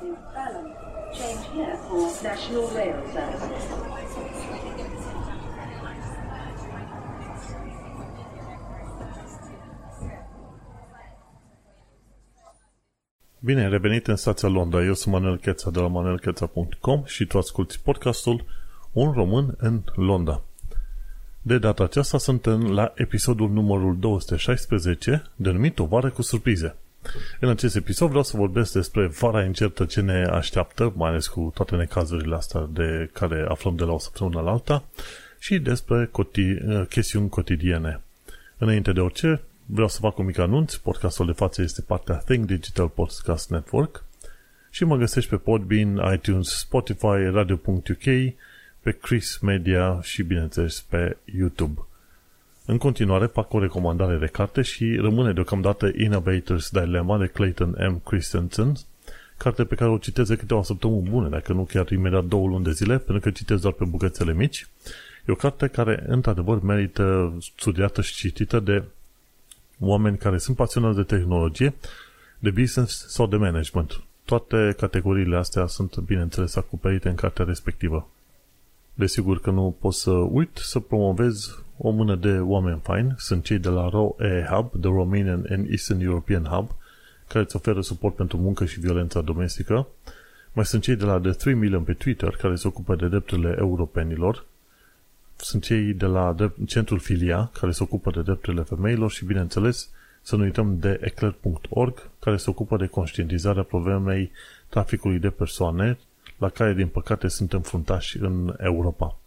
Balham. Change here for National Rail Services. Bine, ai revenit în stația Londra. Eu sunt Manuel Cheța de la manuelcheța.com și tu asculti podcastul Un român în Londra. De data aceasta suntem la episodul numărul 216, denumit O vară cu surprize. În acest episod vreau să vorbesc despre vara incertă ce ne așteaptă, mai ales cu toate necazurile astea de care aflăm de la o săptămână la alta, și despre coti- chestiuni cotidiene. Înainte de orice, vreau să fac un mic anunț. Podcastul de față este partea Think Digital Podcast Network și mă găsești pe Podbean, iTunes, Spotify, Radio.uk, pe Chris Media și, bineînțeles, pe YouTube. În continuare, fac o recomandare de carte și rămâne deocamdată Innovators Dilemma de Clayton M. Christensen, carte pe care o citesc de câteva săptămâni bune, dacă nu chiar imediat două luni de zile, pentru că citesc doar pe bucățele mici. E o carte care, într-adevăr, merită studiată și citită de oameni care sunt pasionați de tehnologie, de business sau de management. Toate categoriile astea sunt, bineînțeles, acoperite în cartea respectivă. Desigur că nu pot să uit să promovez o mână de oameni faini. Sunt cei de la ROE Hub, The Romanian and Eastern European Hub, care îți oferă suport pentru muncă și violența domestică. Mai sunt cei de la The 3 Million pe Twitter, care se ocupă de drepturile europenilor. Sunt cei de la Centrul Filia, care se ocupă de drepturile femeilor și, bineînțeles, să nu uităm de eclair.org, care se ocupă de conștientizarea problemei traficului de persoane, la care, din păcate, suntem fruntași în Europa.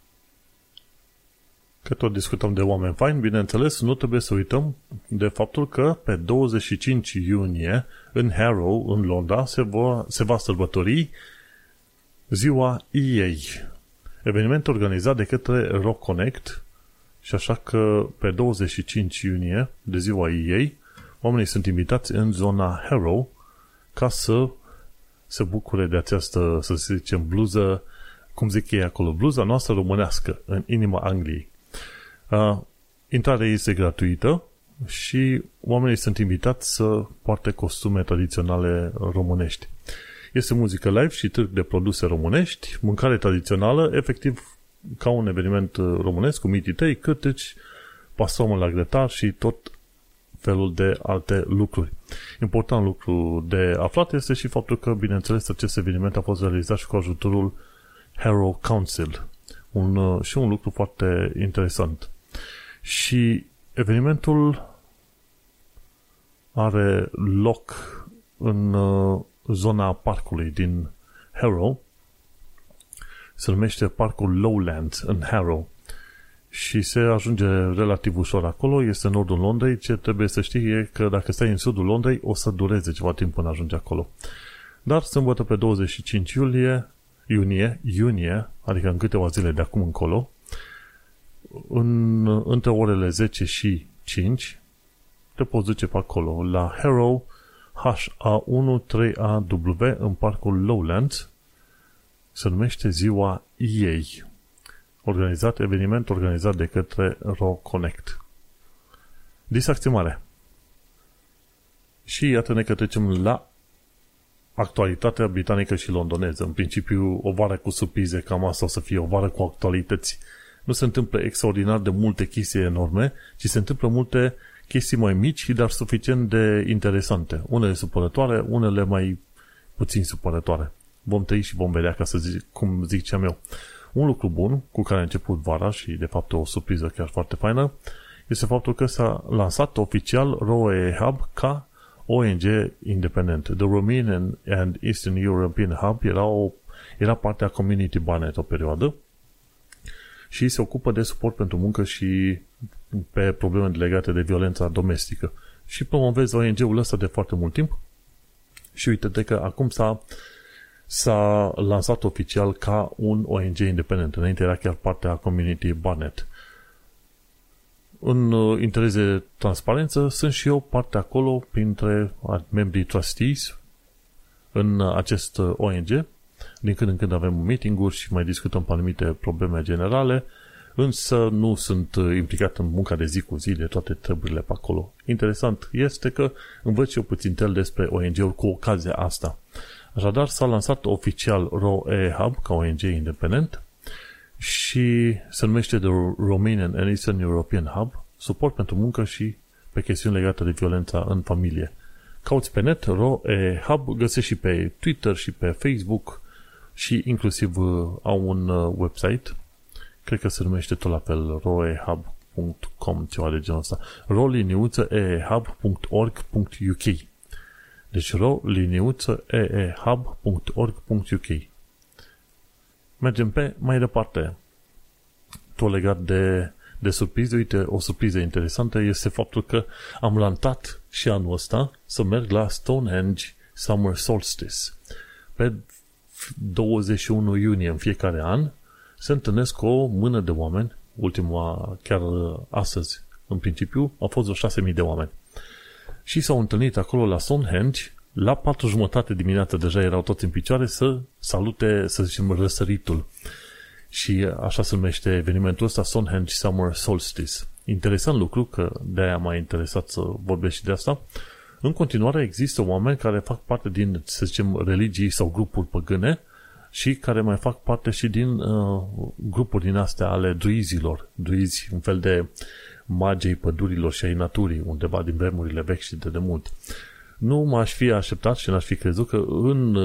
Că tot discutăm de oameni faini, bineînțeles, nu trebuie să uităm de faptul că pe 25 iunie, în Harrow, în Londra, se va, se va sărbători ziua EA, eveniment organizat de către Rock Connect și așa că pe 25 iunie, de ziua EA, oamenii sunt invitați în zona Harrow ca să se bucure de această, să zicem, bluză, cum zic ei acolo, bluza noastră românească, în inima Angliei. Uh, intrarea este gratuită și oamenii sunt invitați să poarte costume tradiționale românești. Este muzică live și târg de produse românești, mâncare tradițională, efectiv ca un eveniment românesc cu mitii tăi, câteci, pasomă la grătar și tot felul de alte lucruri. Important lucru de aflat este și faptul că, bineînțeles, acest eveniment a fost realizat și cu ajutorul Harrow Council. Un, și un lucru foarte interesant. Și evenimentul are loc în zona parcului din Harrow. Se numește Parcul Lowlands în Harrow și se ajunge relativ ușor acolo, este în nordul Londrei, ce trebuie să știi e că dacă stai în sudul Londrei, o să dureze ceva timp până ajunge acolo. Dar sâmbătă pe 25 iulie, iunie, iunie, adică în câteva zile de acum încolo, în, între orele 10 și 5, te poți duce pe acolo, la Harrow, HA13AW, în parcul Lowlands, se numește ziua ei organizat, eveniment organizat de către Raw Connect. Distracție mare. Și iată-ne că trecem la actualitatea britanică și londoneză. În principiu, o vară cu surprize, cam asta o să fie o vară cu actualități. Nu se întâmplă extraordinar de multe chestii enorme, ci se întâmplă multe chestii mai mici, dar suficient de interesante. Unele supărătoare, unele mai puțin supărătoare. Vom trăi și vom vedea, ca să zic, cum ziceam eu. Un lucru bun cu care a început vara și de fapt o surpriză chiar foarte faină este faptul că s-a lansat oficial ROE Hub ca ONG independent. The Romanian and Eastern European Hub era, o, era partea Community Barnet o perioadă și se ocupă de suport pentru muncă și pe probleme legate de violența domestică. Și promovezi ONG-ul ăsta de foarte mult timp și uite că acum s-a s-a lansat oficial ca un ONG independent. Înainte era chiar partea Community Barnet. În uh, interes de transparență, sunt și eu parte acolo printre membrii trustees în uh, acest uh, ONG. Din când în când avem meeting-uri și mai discutăm pe anumite probleme generale, însă nu sunt implicat în munca de zi cu zi de toate treburile pe acolo. Interesant este că învăț eu puțin tel despre ONG-uri cu ocazia asta. Așadar, s-a lansat oficial ROE Hub ca ONG independent și se numește The Romanian and Eastern European Hub, suport pentru muncă și pe chestiuni legate de violența în familie. Cauți pe net, ROE Hub, găsești și pe Twitter și pe Facebook și inclusiv uh, au un uh, website, cred că se numește tot la fel, roehub.com, ceva de genul ăsta, roliniuțeehub.org.uk deci ro-eehub.org.uk Mergem pe mai departe. Tot legat de, de surprize, uite, o surpriză interesantă este faptul că am lantat și anul ăsta să merg la Stonehenge Summer Solstice. Pe 21 iunie în fiecare an se întâlnesc o mână de oameni, ultima chiar astăzi în principiu, au fost vreo 6.000 de oameni. Și s-au întâlnit acolo la Stonehenge la patru jumătate dimineața deja erau toți în picioare să salute, să zicem, răsăritul. Și așa se numește evenimentul ăsta, Stonehenge Summer Solstice. Interesant lucru, că de-aia m-a interesat să vorbesc și de asta. În continuare există oameni care fac parte din, să zicem, religii sau grupuri păgâne și care mai fac parte și din uh, grupuri din astea ale druizilor. Druizi, un fel de magei pădurilor și ai naturii, undeva din vremurile vechi și de demult nu m-aș fi așteptat și n-aș fi crezut că în,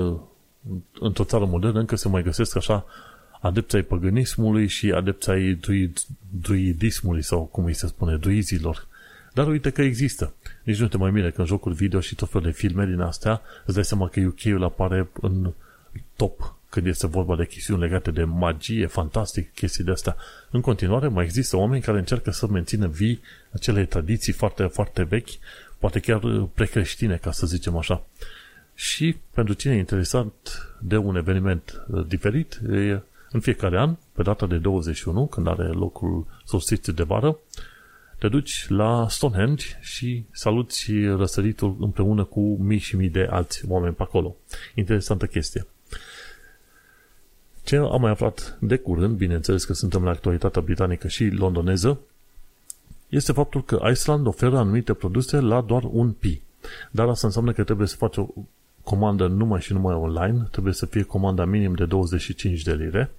într-o țară modernă încă se mai găsesc așa adepți ai păgânismului și adepți ai druid, druidismului sau cum îi se spune, druizilor. Dar uite că există. Nici nu te mai mire că în jocuri video și tot felul de filme din astea îți dai seama că UK-ul apare în top când este vorba de chestiuni legate de magie, fantastic, chestii de astea. În continuare mai există oameni care încearcă să mențină vii acele tradiții foarte, foarte vechi poate chiar uh, precreștine, ca să zicem așa. Și pentru cine e interesat de un eveniment uh, diferit, e în fiecare an, pe data de 21, când are locul solstițiu de vară, te duci la Stonehenge și saluți răsăritul împreună cu mii și mii de alți oameni pe acolo. Interesantă chestie. Ce am mai aflat de curând, bineînțeles că suntem la actualitatea britanică și londoneză, este faptul că Iceland oferă anumite produse la doar un pi. Dar asta înseamnă că trebuie să faci o comandă numai și numai online, trebuie să fie comanda minim de 25 de lire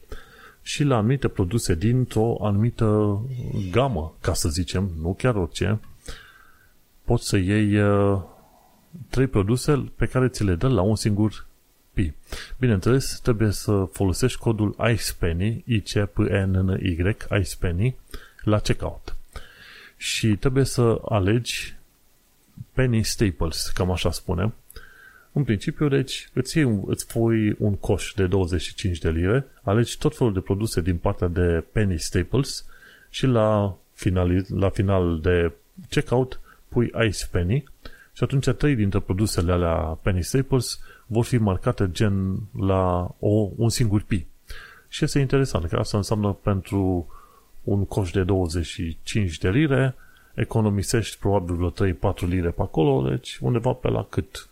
și la anumite produse dintr-o anumită gamă, ca să zicem, nu chiar orice, poți să iei uh, trei produse pe care ți le dă la un singur pi. Bineînțeles, trebuie să folosești codul ICEPENNY, i c p n n y ICEPENNY, la checkout și trebuie să alegi penny staples, cam așa spune. În principiu, deci, îți, iei, îți pui un coș de 25 de lire, alegi tot felul de produse din partea de penny staples și la final, la final de checkout pui ice penny și atunci trei dintre produsele alea penny staples vor fi marcate gen la o, un singur pi. Și este interesant că asta înseamnă pentru un coș de 25 de lire, economisești probabil vreo 3-4 lire pe acolo, deci undeva pe la cât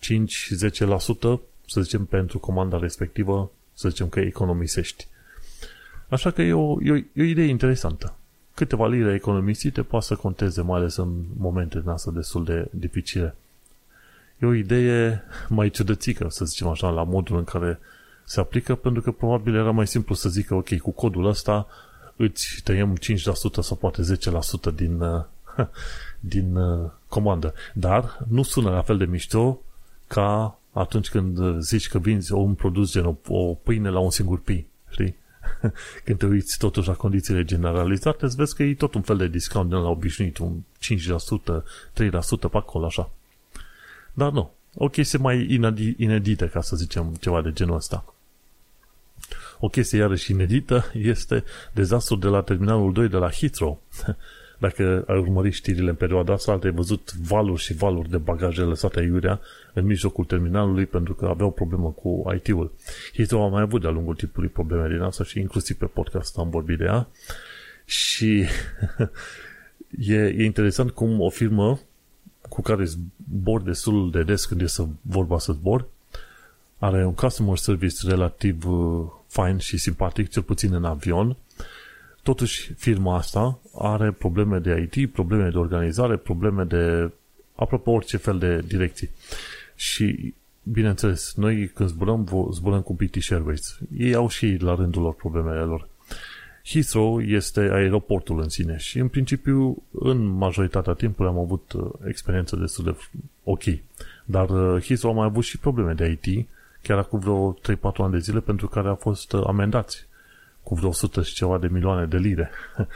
5-10%, să zicem, pentru comanda respectivă, să zicem că economisești. Așa că e o, e o, e o idee interesantă. Câteva lire economisite poate să conteze, mai ales în momente din asta destul de dificile. E o idee mai ciudățică, să zicem așa, la modul în care se aplică, pentru că probabil era mai simplu să zică, ok, cu codul ăsta îți tăiem 5% sau poate 10% din, uh, din uh, comandă. Dar nu sună la fel de mișto ca atunci când zici că vinzi un produs gen o, o pâine la un singur pi, știi? Când te uiți totuși la condițiile generalizate, îți vezi că e tot un fel de discount din la obișnuit, un 5%, 3% pe acolo, așa. Dar nu, o chestie mai inedită, ca să zicem ceva de genul ăsta. O chestie iarăși inedită este dezastrul de la terminalul 2 de la Heathrow. Dacă ai urmărit știrile în perioada asta, ai văzut valuri și valuri de bagaje lăsate aiurea în mijlocul terminalului pentru că aveau problemă cu IT-ul. Heathrow a mai avut de-a lungul timpului probleme din asta și inclusiv pe podcast am vorbit de ea. Și e, e interesant cum o firmă cu care zbor destul de des când e să vorba să zbor, are un customer service relativ uh, fain și simpatic, cel puțin în avion. Totuși, firma asta are probleme de IT, probleme de organizare, probleme de aproape orice fel de direcții. Și bineînțeles, noi când zburăm, zburăm cu British Airways. Ei au și la rândul lor problemele lor. Heathrow este aeroportul în sine și în principiu în majoritatea timpului am avut uh, experiență destul de ok. Dar uh, Heathrow a mai avut și probleme de IT chiar acum vreo 3-4 ani de zile pentru care a fost uh, amendați cu vreo 100 și ceva de milioane de lire.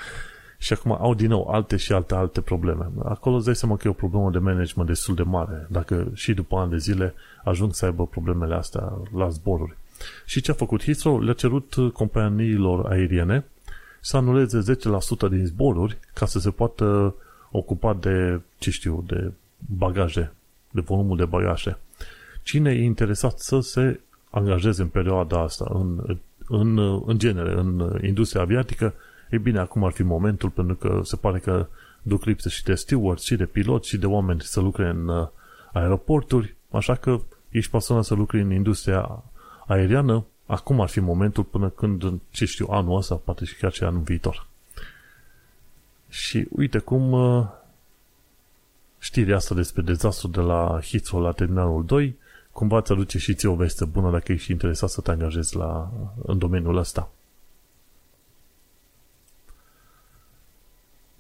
și acum au din nou alte și alte alte probleme. Acolo îți dai seama că e o problemă de management destul de mare, dacă și după ani de zile ajung să aibă problemele astea la zboruri. Și ce a făcut Heathrow? Le-a cerut companiilor aeriene să anuleze 10% din zboruri ca să se poată ocupa de, ce știu, de bagaje, de volumul de bagaje. Cine e interesat să se angajeze în perioada asta, în, în, în genere, în industria aviatică, e bine, acum ar fi momentul, pentru că se pare că duc lipsă și de steward, și de pilot, și de oameni să lucre în uh, aeroporturi, așa că ești pasionat să lucri în industria aeriană, acum ar fi momentul până când, ce știu, anul ăsta, poate și chiar și anul viitor. Și uite cum uh, știrea asta despre dezastru de la Heathrow la terminalul 2 cumva îți aduce și ție o veste bună dacă ești interesat să te angajezi la, în domeniul ăsta.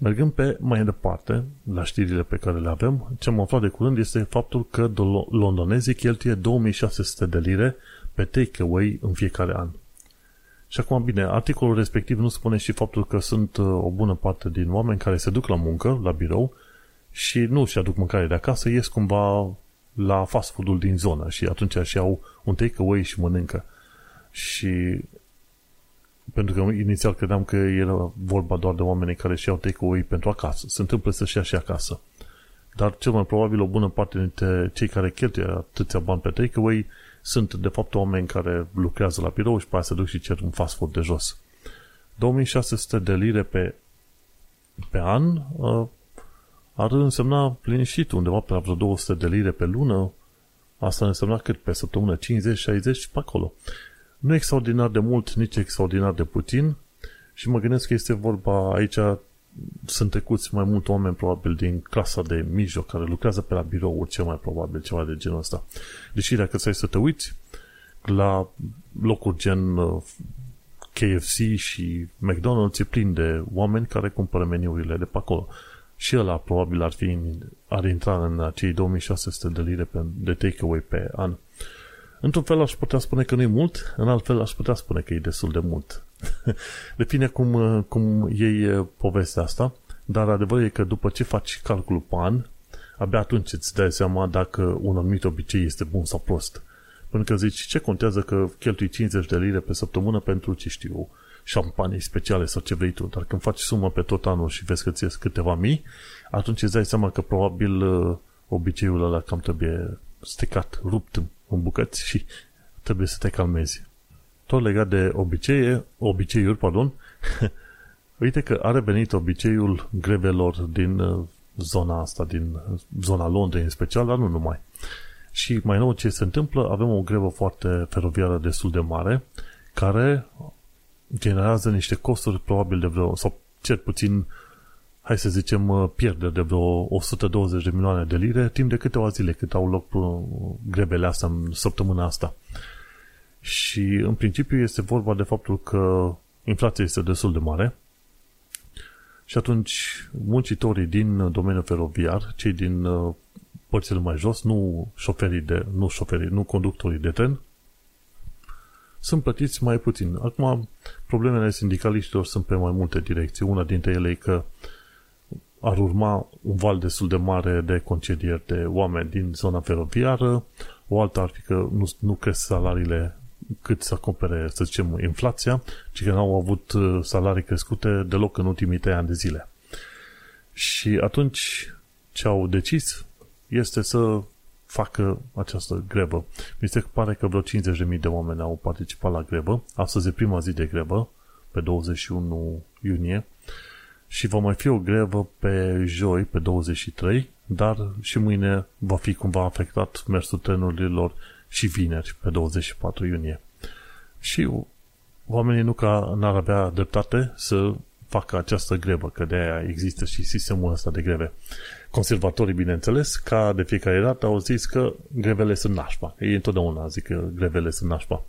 Mergând pe mai departe, la știrile pe care le avem, ce am aflat de curând este faptul că londonezii cheltuie 2600 de lire pe takeaway în fiecare an. Și acum, bine, articolul respectiv nu spune și faptul că sunt uh, o bună parte din oameni care se duc la muncă, la birou, și nu își aduc mâncare de acasă, ies cumva la fast food-ul din zonă și atunci și au un takeaway și mănâncă. Și pentru că inițial credeam că era vorba doar de oameni care și iau takeaway pentru acasă. Se întâmplă să-și ia și acasă. Dar cel mai probabil o bună parte dintre cei care cheltuie atâția bani pe takeaway sunt de fapt oameni care lucrează la birou și pe aia se duc și cer un fast food de jos. 2600 de lire pe, pe an uh, ar însemna liniștit undeva pe vreo 200 de lire pe lună. Asta însemna cât pe săptămână? 50-60 pe acolo. Nu extraordinar de mult, nici extraordinar de puțin și mă gândesc că este vorba aici sunt trecuți mai mult oameni probabil din clasa de mijloc care lucrează pe la birouri, cel mai probabil ceva de genul ăsta. Deși dacă stai să te uiți la locuri gen uh, KFC și McDonald's e plin de oameni care cumpără meniurile de pe acolo și ăla probabil ar, fi, ar intra în acei 2600 de lire pe, de takeaway pe an. Într-un fel aș putea spune că nu e mult, în alt fel aș putea spune că e destul de mult. Depinde cum, cum iei povestea asta, dar adevărul e că după ce faci calculul pe an, abia atunci îți dai seama dacă un anumit obicei este bun sau prost. Pentru că zici, ce contează că cheltui 50 de lire pe săptămână pentru, ce știu, șampanii speciale sau ce vrei tu, dar când faci sumă pe tot anul și vezi că ți câteva mii, atunci îți dai seama că probabil uh, obiceiul ăla cam trebuie stecat, rupt în bucăți și trebuie să te calmezi. Tot legat de obicei, obiceiuri, pardon, uite că a revenit obiceiul grevelor din uh, zona asta, din zona Londrei în special, dar nu numai. Și mai nou ce se întâmplă, avem o grevă foarte feroviară destul de mare, care generează niște costuri probabil de vreo, sau cel puțin, hai să zicem, uh, pierderi de vreo 120 de milioane de lire timp de câteva zile cât au loc uh, grebele astea în săptămâna asta. Și în principiu este vorba de faptul că inflația este destul de mare și atunci muncitorii din domeniul feroviar, cei din uh, părțile mai jos, nu șoferii de, nu șoferii, nu conductorii de tren, sunt plătiți mai puțin. Acum, problemele sindicaliștilor sunt pe mai multe direcții. Una dintre ele e că ar urma un val destul de mare de concedieri de oameni din zona feroviară, o altă ar fi că nu, nu cresc salariile cât să acopere, să zicem, inflația, ci că n-au avut uh, salarii crescute deloc în ultimii trei ani de zile. Și atunci ce au decis este să facă această grevă. Mi se pare că vreo 50.000 de oameni au participat la grevă. Astăzi e prima zi de grevă, pe 21 iunie, și va mai fi o grevă pe joi, pe 23, dar și mâine va fi cumva afectat mersul trenurilor și vineri, pe 24 iunie. Și oamenii nu ca n-ar avea dreptate să facă această grevă, că de aia există și sistemul ăsta de greve. Conservatorii, bineînțeles, ca de fiecare dată au zis că grevele sunt nașpa. Ei întotdeauna zic că grevele sunt nașpa.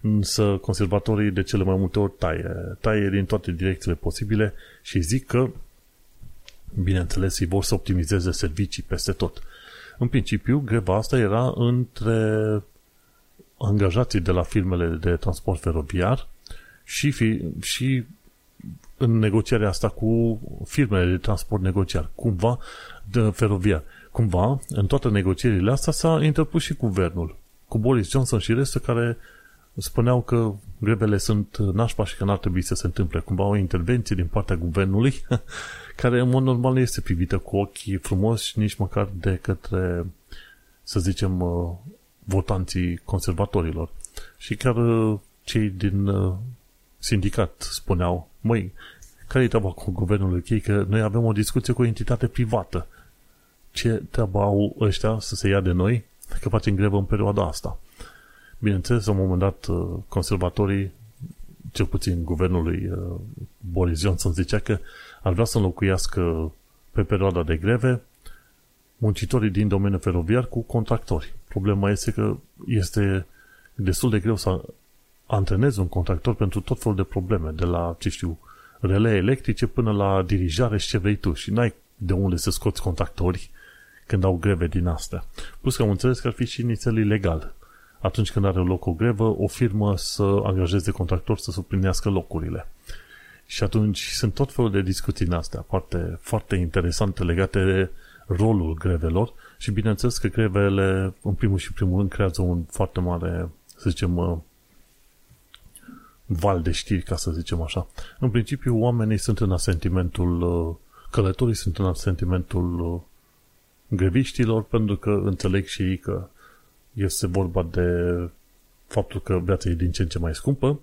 Însă conservatorii de cele mai multe ori taie. Taie din toate direcțiile posibile și zic că, bineînțeles, ei vor să optimizeze servicii peste tot. În principiu, greva asta era între angajații de la firmele de transport feroviar și, fi, și în negocierea asta cu firmele de transport negociar, cumva de feroviar. Cumva, în toate negocierile astea s-a interpus și guvernul, cu Boris Johnson și restul care spuneau că grevele sunt nașpa și că n-ar trebui să se întâmple. Cumva o intervenție din partea guvernului, care în mod normal nu este privită cu ochii frumoși, nici măcar de către, să zicem, uh, votanții conservatorilor. Și chiar uh, cei din uh, sindicat spuneau, măi, care e treaba cu guvernul UK? Că noi avem o discuție cu o entitate privată. Ce treaba au ăștia să se ia de noi că facem grevă în perioada asta? Bineînțeles, la un moment dat, uh, conservatorii, cel puțin guvernul lui uh, Boris Johnson, zicea că ar vrea să înlocuiască pe perioada de greve muncitorii din domeniul feroviar cu contractori. Problema este că este destul de greu să antrenezi un contractor pentru tot felul de probleme, de la, ce știu, rele electrice până la dirijare și ce vrei tu și n-ai de unde să scoți contractori când au greve din astea. Plus că am înțeles că ar fi și nițel ilegal atunci când are loc o grevă, o firmă să angajeze contractori să suplinească locurile. Și atunci sunt tot felul de discuții în astea, foarte, foarte interesante legate de rolul grevelor și bineînțeles că grevele, în primul și primul rând, creează un foarte mare, să zicem, uh, val de știri, ca să zicem așa. În principiu, oamenii sunt în asentimentul, uh, călătorii sunt în asentimentul uh, greviștilor, pentru că înțeleg și ei că este vorba de faptul că viața e din ce în ce mai scumpă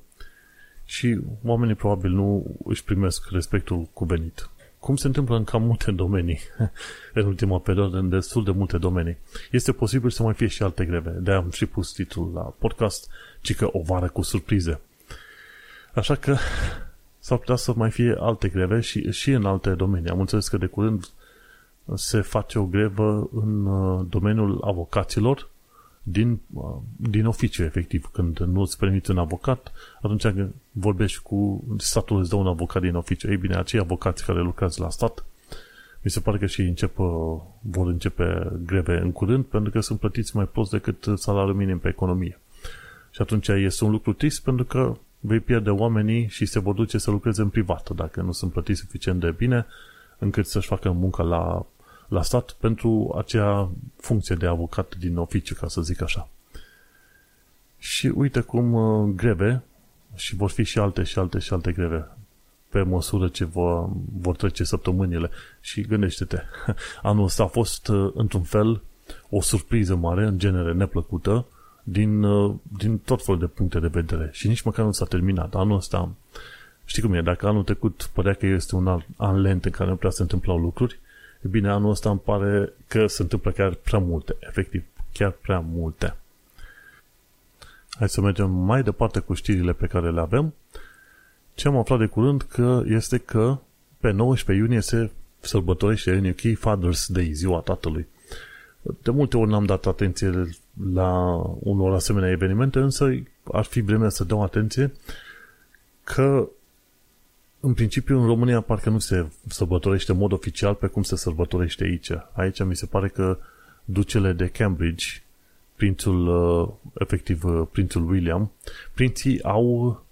și oamenii probabil nu își primesc respectul cuvenit. Cum se întâmplă în cam multe domenii, în ultima perioadă, în destul de multe domenii. Este posibil să mai fie și alte greve. de am și pus titlul la podcast, ci că o vară cu surprize. Așa că s-ar putea să mai fie alte greve și, și în alte domenii. Am înțeles că de curând se face o grevă în uh, domeniul avocaților din, uh, din oficiu, efectiv. Când nu îți permite un avocat, atunci vorbești cu statul îți dă un avocat din oficiu. Ei bine, acei avocați care lucrează la stat, mi se pare că și încep, uh, vor începe greve în curând, pentru că sunt plătiți mai prost decât salariul minim pe economie. Și atunci este un lucru trist, pentru că vei pierde oamenii și se vor duce să lucreze în privat, dacă nu sunt plătiți suficient de bine încât să-și facă munca la la stat pentru acea funcție de avocat din oficiu, ca să zic așa. Și uite cum uh, greve, și vor fi și alte și alte și alte greve, pe măsură ce vor, vor trece săptămânile. Și gândește-te, anul ăsta a fost, uh, într-un fel, o surpriză mare, în genere neplăcută, din, uh, din tot felul de puncte de vedere. Și nici măcar nu s-a terminat. Anul ăsta, știi cum e, dacă anul trecut părea că este un an lent în care nu prea se întâmplau lucruri, E bine, anul ăsta îmi pare că se întâmplă chiar prea multe, efectiv, chiar prea multe. Hai să mergem mai departe cu știrile pe care le avem. Ce am aflat de curând că este că pe 19 iunie se sărbătorește în UK Father's Day, ziua tatălui. De multe ori n-am dat atenție la unor asemenea evenimente, însă ar fi vremea să dau atenție că în principiu, în România parcă nu se sărbătorește în mod oficial pe cum se sărbătorește aici. Aici mi se pare că ducele de Cambridge, prințul, uh, efectiv uh, prințul William, prinții au,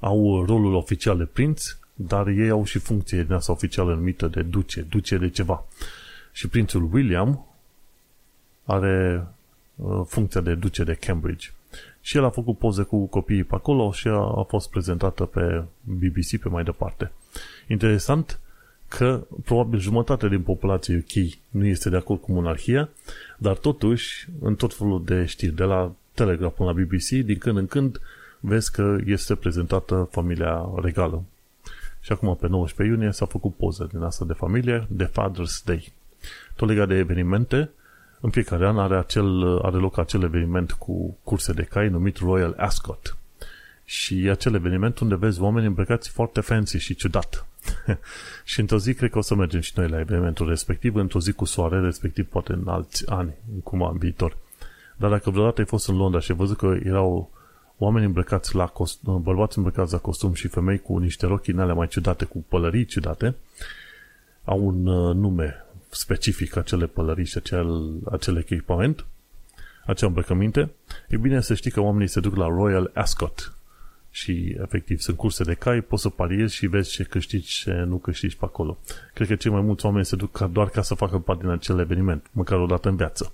au rolul oficial de prinț, dar ei au și funcție din asta oficială numită de duce, duce de ceva. Și prințul William are uh, funcția de duce de Cambridge. Și el a făcut poze cu copiii pe acolo și a, a fost prezentată pe BBC pe mai departe. Interesant că probabil jumătate din populația UK nu este de acord cu monarhia, dar totuși, în tot felul de știri, de la Telegraph până la BBC, din când în când vezi că este prezentată familia regală. Și acum, pe 19 iunie, s-a făcut poză din asta de familie, de Father's Day. Tot legat de evenimente, în fiecare an are, acel, are loc acel eveniment cu curse de cai numit Royal Ascot. Și e acel eveniment unde vezi oameni îmbrăcați foarte fancy și ciudat. și într-o zi cred că o să mergem și noi la evenimentul respectiv, într-o zi cu soare, respectiv poate în alți ani, cum în viitor. Dar dacă vreodată ai fost în Londra și ai văzut că erau oameni îmbrăcați la costum, bărbați îmbrăcați la costum și femei cu niște rochi în alea mai ciudate, cu pălării ciudate, au un uh, nume specific acele pălării și acel, acel echipament, acea îmbrăcăminte, e bine să știi că oamenii se duc la Royal Ascot și efectiv sunt curse de cai, poți să pariezi și vezi ce câștigi și ce nu câștigi pe acolo. Cred că cei mai mulți oameni se duc doar ca să facă parte din acel eveniment, măcar o dată în viață.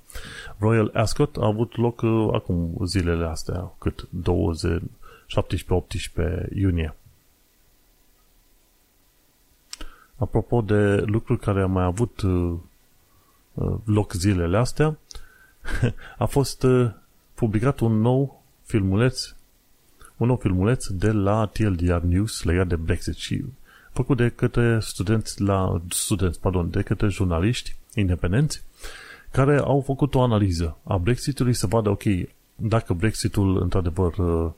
Royal Ascot a avut loc uh, acum zilele astea, cât 20, 17-18 iunie. Apropo de lucruri care au mai avut uh, uh loc zilele astea, a fost uh, publicat un nou filmuleț un nou filmuleț de la TLDR News legat de Brexit și făcut de către studenți la studenți, pardon, de către jurnaliști independenți care au făcut o analiză a Brexitului să vadă, ok, dacă Brexitul într-adevăr uh,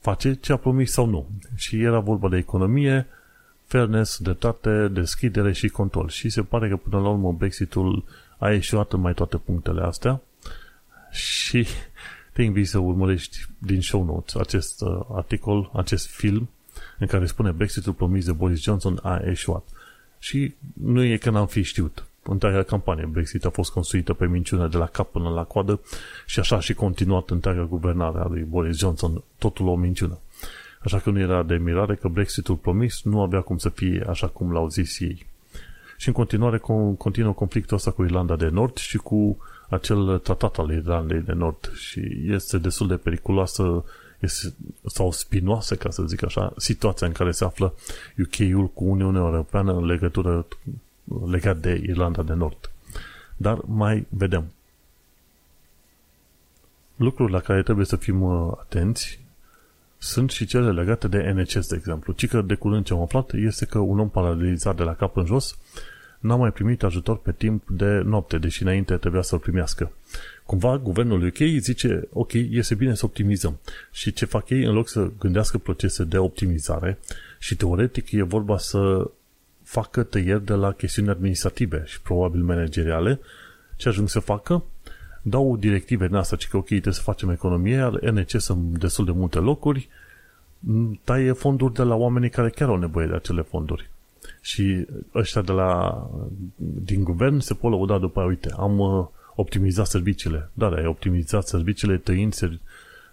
face ce a promis sau nu. Și era vorba de economie, fairness, dreptate, deschidere și control. Și se pare că până la urmă Brexitul a ieșuat în mai toate punctele astea și te invit să urmărești din show notes acest uh, articol, acest film în care spune Brexitul promis de Boris Johnson a eșuat. Și nu e că n-am fi știut. Întreaga campanie Brexit a fost construită pe minciună de la cap până la coadă și așa și continuat întreaga guvernare a lui Boris Johnson, totul o minciună. Așa că nu era de mirare că Brexitul promis nu avea cum să fie așa cum l-au zis ei. Și în continuare continuă conflictul ăsta cu Irlanda de Nord și cu acel tratat al Irlandei de Nord și este destul de periculoasă este, sau spinoasă, ca să zic așa, situația în care se află UK-ul cu Uniunea Europeană în legătură legat de Irlanda de Nord. Dar mai vedem. Lucruri la care trebuie să fim uh, atenți sunt și cele legate de NHS, de exemplu. Ci că de curând ce am aflat este că un om paralizat de la cap în jos n-a mai primit ajutor pe timp de noapte, deși înainte trebuia să-l primească. Cumva guvernul UK zice, ok, este bine să optimizăm. Și ce fac ei, în loc să gândească procese de optimizare, și teoretic e vorba să facă tăieri de la chestiuni administrative și probabil manageriale, ce ajung să facă? Dau directive în asta, că ok, trebuie să facem economie, iar NC sunt destul de multe locuri, taie fonduri de la oamenii care chiar au nevoie de acele fonduri. Și ăștia de la, din guvern se pot lăuda după aia, uite, am uh, optimizat serviciile. Da, ai optimizat serviciile tăind ser-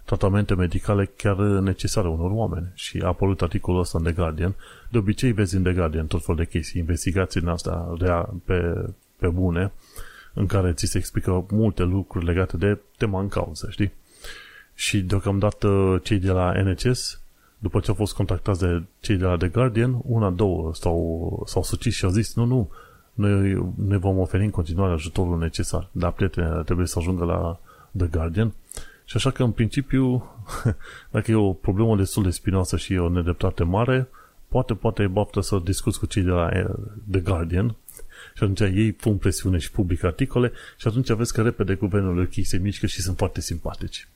tratamente medicale chiar necesare unor oameni. Și a apărut articolul ăsta în The Guardian. De obicei vezi în The Guardian tot fel de chestii, investigații în asta rea, pe, pe bune, în care ți se explică multe lucruri legate de tema în cauză, știi? Și deocamdată cei de la NHS după ce au fost contactați de cei de la The Guardian, una, două s-au, s-au sucit și au zis, nu, nu, noi ne vom oferi în continuare ajutorul necesar, dar prietene trebuie să ajungă la The Guardian. Și așa că, în principiu, dacă e o problemă destul de spinoasă și e o nedreptate mare, poate, poate e baftă să discuți cu cei de la eh, The Guardian și atunci ei pun presiune și publică articole și atunci vezi că repede guvernul UK se mișcă și sunt foarte simpatici.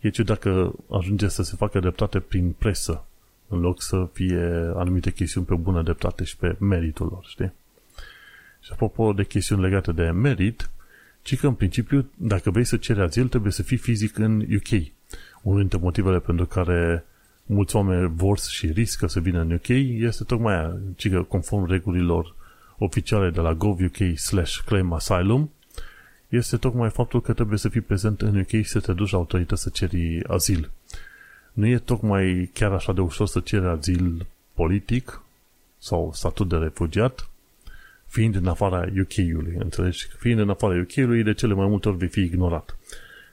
E ciudat că ajunge să se facă dreptate prin presă, în loc să fie anumite chestiuni pe bună dreptate și pe meritul lor, știi? Și apropo de chestiuni legate de merit, ci că în principiu, dacă vrei să ceri azil, trebuie să fii fizic în UK. Unul dintre motivele pentru care mulți oameni vor și riscă să vină în UK este tocmai aia, ci că conform regulilor oficiale de la gov.uk slash claim asylum, este tocmai faptul că trebuie să fii prezent în UK și să te duci la autorități să ceri azil. Nu e tocmai chiar așa de ușor să ceri azil politic sau statut de refugiat, fiind în afara UK-ului, înțelegi? Fiind în afara UK-ului, de cele mai multe ori vei fi ignorat.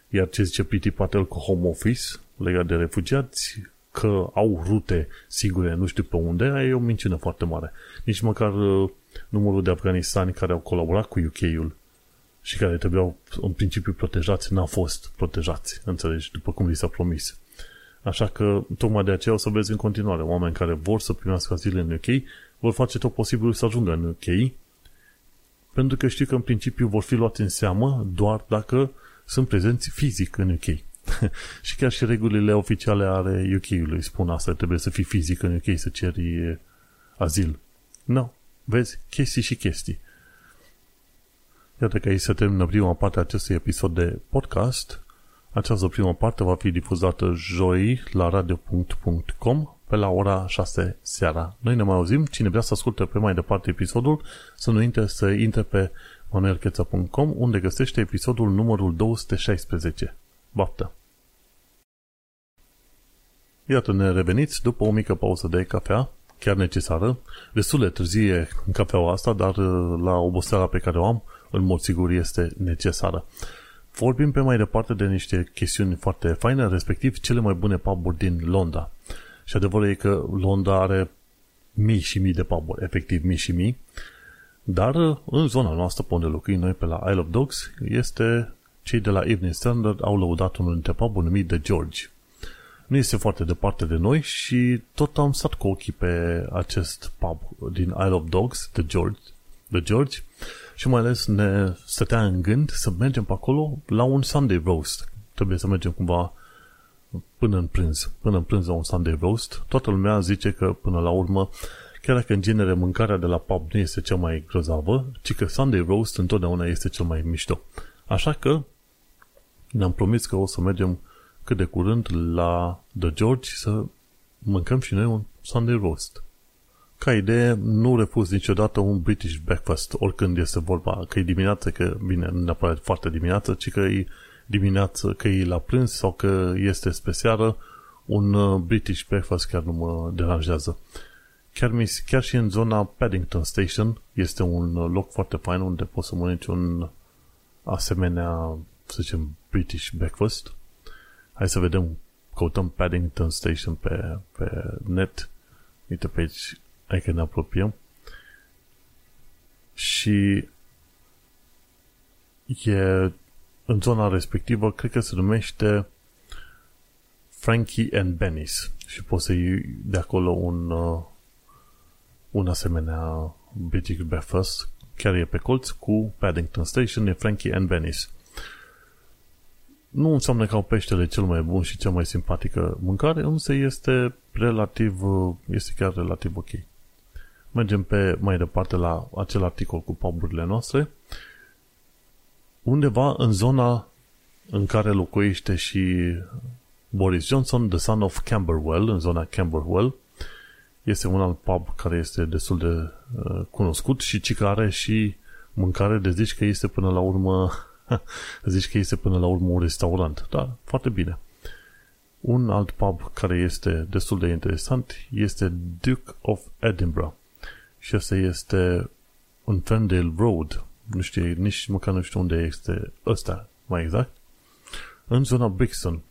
Iar ce zice Priti Patel cu Home Office, legat de refugiați, că au rute sigure, nu știu pe unde, e o minciună foarte mare. Nici măcar uh, numărul de afganistani care au colaborat cu UK-ul și care trebuiau în principiu protejați, n-au fost protejați, înțelegi, după cum li s-a promis. Așa că, tocmai de aceea o să vezi în continuare oameni care vor să primească azil în UK, vor face tot posibilul să ajungă în UK, pentru că știu că în principiu vor fi luați în seamă doar dacă sunt prezenți fizic în UK. și chiar și regulile oficiale ale UK-ului spun asta, trebuie să fii fizic în UK să ceri azil. Nu, no. Vezi, chestii și chestii. Iată că aici se termină prima parte a acestui episod de podcast. Această primă parte va fi difuzată joi la radio.com pe la ora 6 seara. Noi ne mai auzim. Cine vrea să asculte pe mai departe episodul, să nu intre să intre pe manuelcheța.com unde găsește episodul numărul 216. Baftă! Iată, ne reveniți după o mică pauză de cafea, chiar necesară, destul de târzie în cafeaua asta, dar la oboseala pe care o am, în mod sigur este necesară. Vorbim pe mai departe de niște chestiuni foarte faine, respectiv cele mai bune puburi din Londra. Și adevărul e că Londra are mii și mii de puburi, efectiv mii și mii, dar în zona noastră, pe unde locuim noi, pe la Isle of Dogs, este cei de la Evening Standard au lăudat unul dintre puburi numit The George. Nu este foarte departe de noi și tot am stat cu ochii pe acest pub din Isle of Dogs, The George, The George și mai ales ne stătea în gând să mergem pe acolo la un Sunday roast. Trebuie să mergem cumva până în prânz, până în prânz la un Sunday roast. Toată lumea zice că până la urmă, chiar dacă în genere mâncarea de la pub nu este cea mai grozavă, ci că Sunday roast întotdeauna este cel mai mișto. Așa că ne-am promis că o să mergem cât de curând la The George să mâncăm și noi un Sunday roast. Ca idee, nu refuz niciodată un British breakfast, oricând este vorba că e dimineață, că, bine, nu neapărat foarte dimineață, ci că e dimineață, că e la prânz sau că este spre seară, un uh, British breakfast chiar nu mă deranjează. Chiar, chiar și în zona Paddington Station este un uh, loc foarte fain unde poți să mănânci un asemenea, să zicem, British breakfast. Hai să vedem, căutăm Paddington Station pe, pe net. Uite pe aici, hai că ne apropiem. Și e în zona respectivă, cred că se numește Frankie and Benny's și poți să iei de acolo un, uh, un asemenea British Breakfast, chiar e pe colț cu Paddington Station, e Frankie and Benny's. Nu înseamnă că au peștele cel mai bun și cea mai simpatică mâncare, însă este relativ, uh, este chiar relativ ok. Mergem pe mai departe la acel articol cu puburile noastre undeva în zona în care locuiește și Boris Johnson, the son of Camberwell, în zona Camberwell. Este un alt pub care este destul de uh, cunoscut și ci care și mâncare de zici că este până la urmă zici că este până la urmă un restaurant. Da, foarte bine. Un alt pub care este destul de interesant este Duke of Edinburgh. Și asta este un Ferndale Road, nu știu, nici măcar nu știu unde este ăsta, mai exact, în zona Brixton.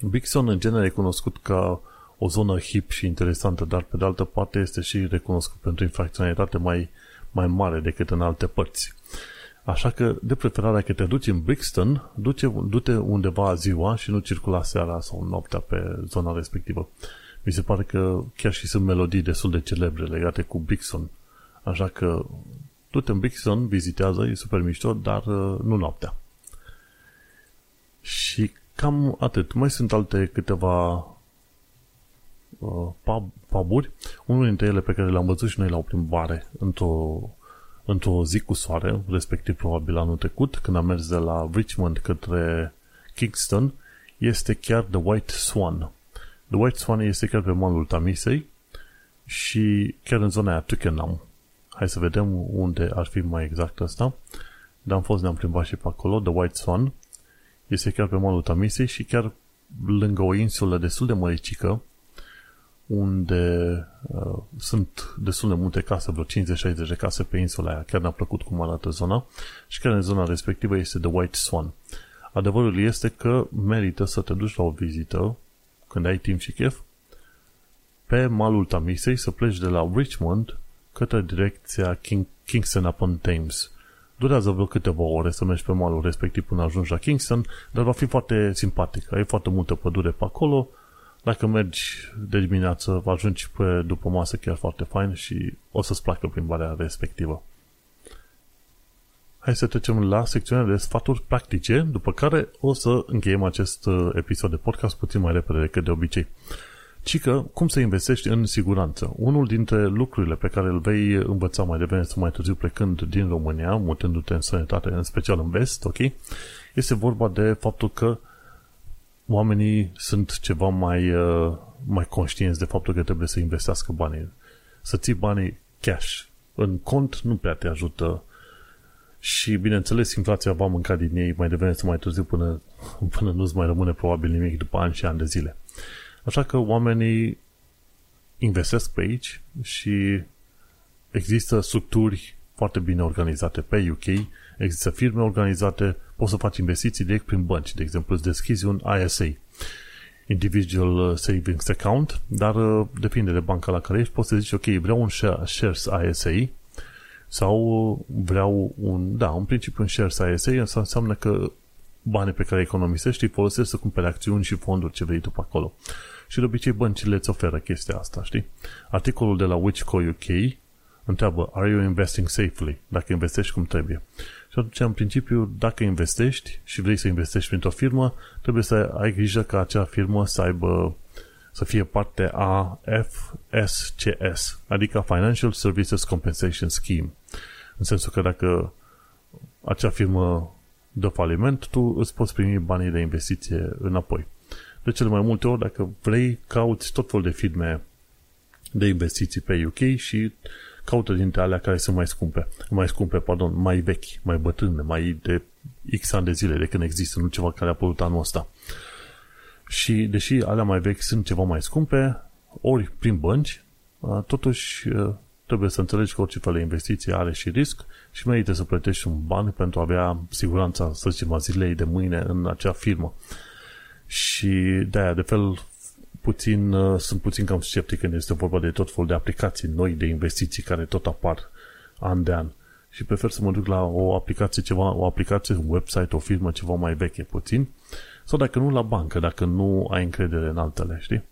Brixton în genere e cunoscut ca o zonă hip și interesantă, dar pe de altă parte este și recunoscut pentru infracționalitate mai, mai mare decât în alte părți. Așa că, de preferat, dacă te duci în Brixton, duce, du-te undeva ziua și nu circula seara sau noaptea pe zona respectivă. Mi se pare că chiar și sunt melodii destul de celebre legate cu Brixton. Așa că du-te în Brixton, vizitează, e super mișto, dar uh, nu noaptea. Și cam atât. Mai sunt alte câteva uh, pub, puburi. Unul dintre ele pe care le-am văzut și noi la o plimbare într-o, într-o zi cu soare, respectiv probabil anul trecut, când am mers de la Richmond către Kingston, este chiar The White Swan. The White Swan este chiar pe malul Tamisei și chiar în zona aia Twickenham. Hai să vedem unde ar fi mai exact asta. Dar am fost, ne-am plimbat și pe acolo, The White Swan. Este chiar pe malul Tamisei și chiar lângă o insulă destul de măricică, unde uh, sunt destul de multe case, vreo 50-60 de case pe insula aia. Chiar ne-a plăcut cum arată zona și chiar în zona respectivă este The White Swan. Adevărul este că merită să te duci la o vizită când ai timp și chef pe malul Tamisei, să pleci de la Richmond către direcția King, Kingston upon Thames. Durează vreo câteva ore să mergi pe malul respectiv până ajungi la Kingston, dar va fi foarte simpatic. Ai foarte multă pădure pe acolo. Dacă mergi de dimineață, ajungi pe după masă chiar foarte fain și o să-ți placă plimbarea respectivă. hai să trecem la secțiunea de sfaturi practice, după care o să încheiem acest uh, episod de podcast puțin mai repede decât de obicei. Cică, cum să investești în siguranță? Unul dintre lucrurile pe care îl vei învăța mai devreme sau mai târziu plecând din România, mutându-te în sănătate, în special în vest, ok? Este vorba de faptul că oamenii sunt ceva mai, uh, mai conștienți de faptul că trebuie să investească banii. Să ții banii cash. În cont nu prea te ajută și, bineînțeles, inflația va mânca din ei mai devreme sau mai târziu până, până nu-ți mai rămâne probabil nimic după ani și ani de zile. Așa că oamenii investesc pe aici și există structuri foarte bine organizate pe UK, există firme organizate, poți să faci investiții direct prin bănci. De exemplu, îți deschizi un ISA, Individual Savings Account, dar uh, depinde de banca la care ești, poți să zici, ok, vreau un shares ISA sau vreau un, da, în principiu un shares ISA, asta înseamnă că banii pe care îi economisești îi folosești să cumpere acțiuni și fonduri ce vrei tu pe acolo. Și de obicei băncile îți oferă chestia asta, știi? Articolul de la Wichco UK întreabă, are you investing safely? Dacă investești cum trebuie. Și atunci, în principiu, dacă investești și vrei să investești printr-o firmă, trebuie să ai grijă ca acea firmă să aibă să fie parte a FSCS, adică Financial Services Compensation Scheme. În sensul că dacă acea firmă dă faliment, tu îți poți primi banii de investiție înapoi. De cele mai multe ori, dacă vrei, cauți tot felul de firme de investiții pe UK și caută dintre alea care sunt mai scumpe, mai scumpe, pardon, mai vechi, mai bătrâne, mai de X ani de zile de când există, nu ceva care a apărut anul ăsta. Și deși alea mai vechi sunt ceva mai scumpe, ori prin bănci, totuși trebuie să înțelegi că orice fel de investiție are și risc și merită să plătești un ban pentru a avea siguranța, să zicem, a zilei de mâine în acea firmă. Și de-aia, de fel, puțin, uh, sunt puțin cam sceptic când este vorba de tot felul de aplicații noi de investiții care tot apar an de an. Și prefer să mă duc la o aplicație, ceva, o aplicație, un website, o firmă ceva mai veche puțin, sau dacă nu la bancă, dacă nu ai încredere în altele, știi?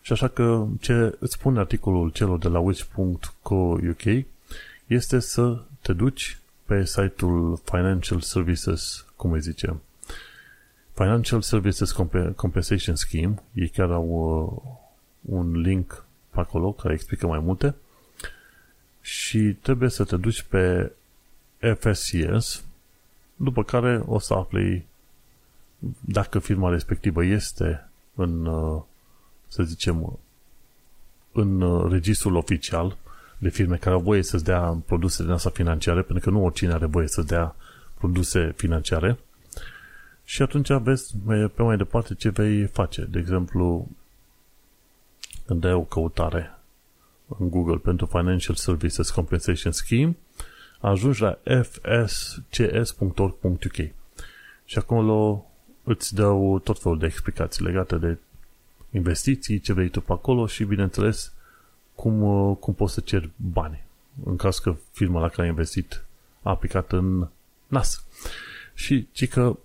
Și așa că ce îți spune articolul celor de la which.co.uk este să te duci pe site-ul Financial Services, cum îi zicem, Financial Services Compensation Scheme, ei chiar au uh, un link pe acolo care explică mai multe. Și trebuie să te duci pe FSCS, după care o să afli dacă firma respectivă este în, uh, să zicem, în uh, registrul oficial de firme care au voie să-ți dea produse din asta financiare, pentru că nu oricine are voie să dea produse financiare, și atunci vezi pe mai departe ce vei face. De exemplu, când dai o căutare în Google pentru Financial Services Compensation Scheme, ajungi la fscs.org.uk și acolo îți dau tot felul de explicații legate de investiții, ce vrei tu pe acolo și, bineînțeles, cum, cum poți să ceri bani în caz că firma la care ai investit a aplicat în NAS. Și ci că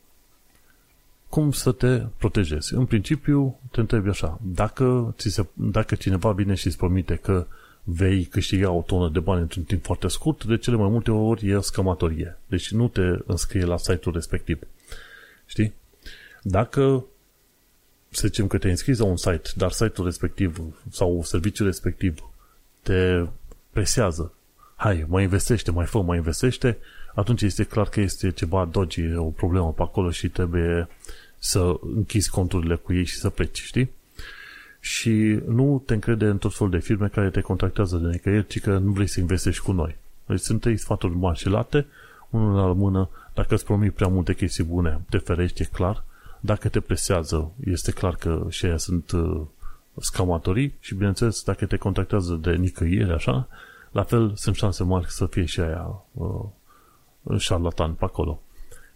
cum să te protejezi. În principiu, te întrebi așa, dacă, ți se, dacă cineva vine și îți promite că vei câștiga o tonă de bani într-un timp foarte scurt, de cele mai multe ori e scamatorie. Deci nu te înscrie la site-ul respectiv. Știi? Dacă să zicem că te înscrii la un site, dar site-ul respectiv sau serviciul respectiv te presează, hai, mai investește, mai fă, mai investește, atunci este clar că este ceva dodgy, o problemă pe acolo și trebuie să închizi conturile cu ei și să pleci, știi? Și nu te încrede în tot felul de firme care te contactează de nicăieri, ci că nu vrei să investești cu noi. Deci sunt trei sfaturi mari și late, unul la mână, dacă îți promit prea multe chestii bune, te ferești, e clar. Dacă te presează, este clar că și aia sunt uh, scamatorii și, bineînțeles, dacă te contactează de nicăieri, așa, la fel sunt șanse mari să fie și aia uh, șarlatan pe acolo.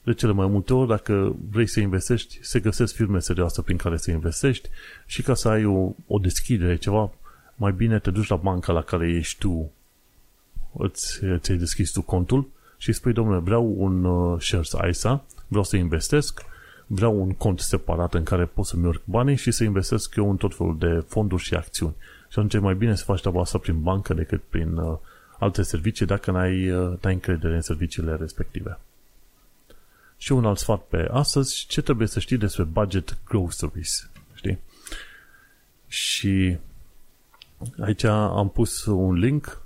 De cele mai multe ori, dacă vrei să investești, se găsesc firme serioase prin care să investești și ca să ai o, o deschidere, ceva, mai bine te duci la banca la care ești tu, îți, ți-ai deschis tu contul și spui, domnule, vreau un uh, shares ISA, vreau să investesc, vreau un cont separat în care pot să-mi urc banii și să investesc eu în tot felul de fonduri și acțiuni. Și atunci e mai bine să faci treaba asta prin bancă decât prin uh, alte servicii dacă n-ai, uh, n-ai încredere în serviciile respective. Și un alt sfat pe astăzi, ce trebuie să știi despre budget groceries, știi? Și aici am pus un link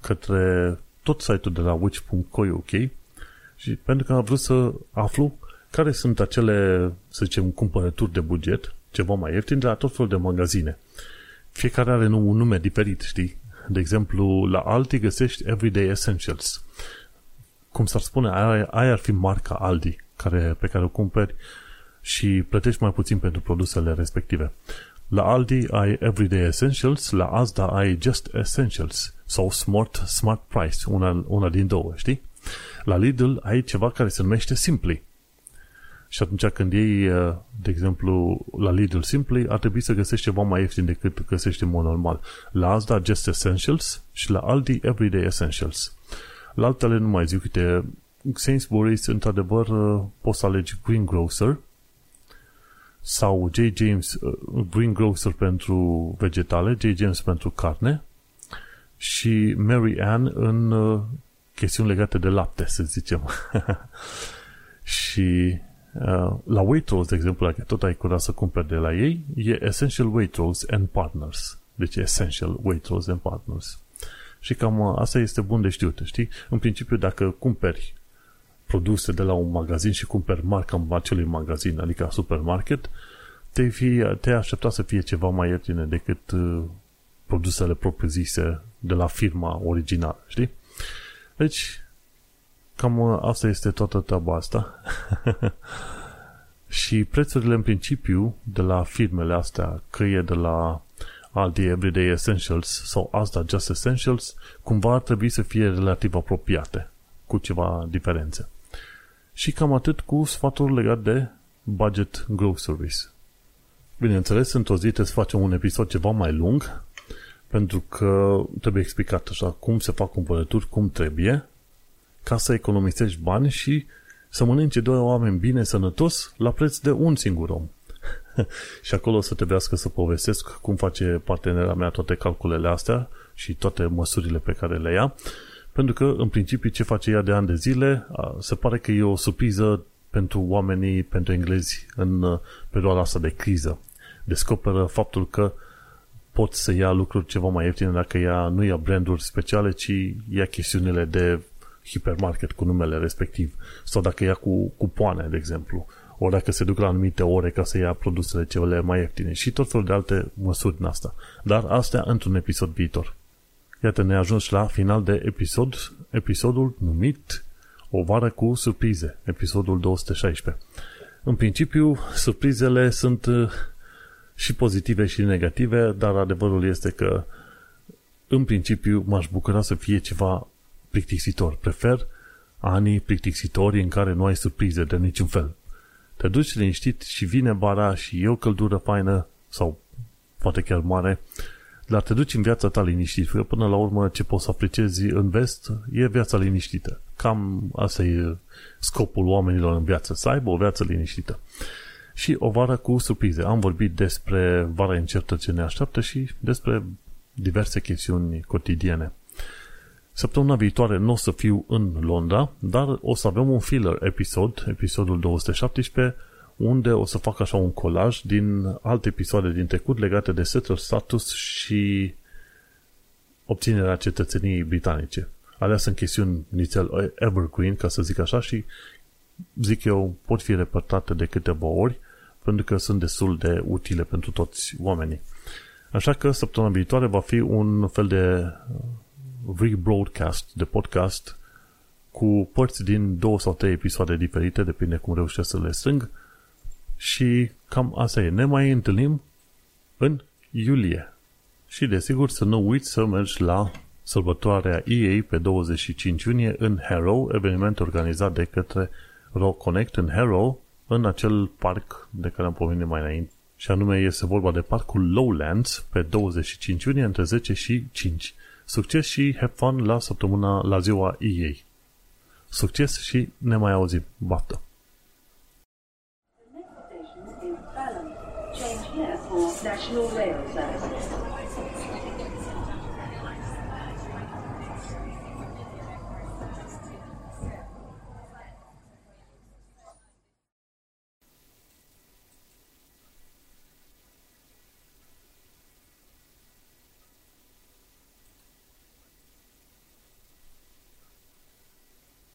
către tot site-ul de la which.co.uk și pentru că am vrut să aflu care sunt acele, să zicem, cumpărături de buget, ceva mai ieftin, de la tot felul de magazine. Fiecare are un nume diferit, știi? De exemplu, la Aldi găsești Everyday Essentials. Cum s-ar spune, aia, aia ar fi marca Aldi care, pe care o cumperi și plătești mai puțin pentru produsele respective. La Aldi ai Everyday Essentials, la Asda ai Just Essentials sau Smart, Smart Price, una, una din două, știi? La Lidl ai ceva care se numește Simply. Și atunci când iei, uh, de exemplu, la Lidl Simply, ar trebui să găsești ceva mai ieftin decât găsești în mod normal. La Asda Just Essentials și la Aldi Everyday Essentials. La altele nu mai zic, uite, Sainsbury's, într-adevăr, uh, poți să alegi Greengrocer sau J. James uh, Greengrocer pentru vegetale, J. James pentru carne și Mary Ann în chestiuni legate de lapte, să zicem. și uh, la Waitrose, de exemplu, dacă tot ai curat să cumperi de la ei, e Essential Waitrose and Partners. Deci Essential Waitrose and Partners. Și cam uh, asta este bun de știut, știi? În principiu, dacă cumperi produse de la un magazin și cumperi marca acelui magazin, adică supermarket, te fi, te aștepta să fie ceva mai ieftine decât uh, produsele propriu-zise de la firma originală, știi? Deci, cam uh, asta este toată treaba asta. și prețurile în principiu de la firmele astea, că e de la Aldi Everyday Essentials sau Asda Just Essentials, cumva ar trebui să fie relativ apropiate, cu ceva diferențe. Și cam atât cu sfaturi legat de budget groceries. Bineînțeles, într-o zi trebuie să facem un episod ceva mai lung, pentru că trebuie explicat așa cum se fac cumpărături, cum trebuie, ca să economisești bani și să mănânce doi oameni bine sănătos la preț de un singur om. și acolo să trebuiască să povestesc cum face partenera mea toate calculele astea și toate măsurile pe care le ia, pentru că, în principiu, ce face ea de ani de zile, se pare că e o surpriză pentru oamenii, pentru englezi în uh, perioada asta de criză. Descoperă faptul că pot să ia lucruri ceva mai ieftine dacă ea nu ia branduri speciale, ci ia chestiunile de hipermarket cu numele respectiv. Sau dacă ia cu cupoane, de exemplu. Ori dacă se duc la anumite ore ca să ia produsele cele mai ieftine. Și tot felul de alte măsuri din asta. Dar astea într-un episod viitor. Iată, ne ajuns la final de episod, episodul numit O vară cu surprize, episodul 216. În principiu, surprizele sunt și pozitive și negative, dar adevărul este că în principiu m-aș bucura să fie ceva plictisitor. Prefer anii plictisitori în care nu ai surprize de niciun fel. Te duci liniștit și vine bara și e o căldură faină sau poate chiar mare, dar te duci în viața ta liniștit, că până la urmă ce poți să apreciezi în vest e viața liniștită. Cam asta e scopul oamenilor în viață, să aibă o viață liniștită și o vară cu surprize. Am vorbit despre vara incertă ce ne așteaptă și despre diverse chestiuni cotidiene. Săptămâna viitoare nu o să fiu în Londra, dar o să avem un filler episod, episodul 217, unde o să fac așa un colaj din alte episoade din trecut legate de settled status și obținerea cetățeniei britanice. Alea sunt chestiuni nițel evergreen, ca să zic așa, și zic eu, pot fi repetate de câteva ori, pentru că sunt destul de utile pentru toți oamenii. Așa că săptămâna viitoare va fi un fel de uh, rebroadcast de podcast cu părți din două sau trei episoade diferite, depinde cum reușesc să le strâng. Și cam asta e. Ne mai întâlnim în iulie. Și desigur să nu uiți să mergi la sărbătoarea EA pe 25 iunie în Harrow, eveniment organizat de către Rock Connect în Harrow, în acel parc de care am pomenit mai înainte. Și anume este vorba de parcul Lowlands pe 25 iunie între 10 și 5. Succes și have fun la săptămâna la ziua EA. Succes și ne mai auzim. Baftă! Change here for National Rail Service.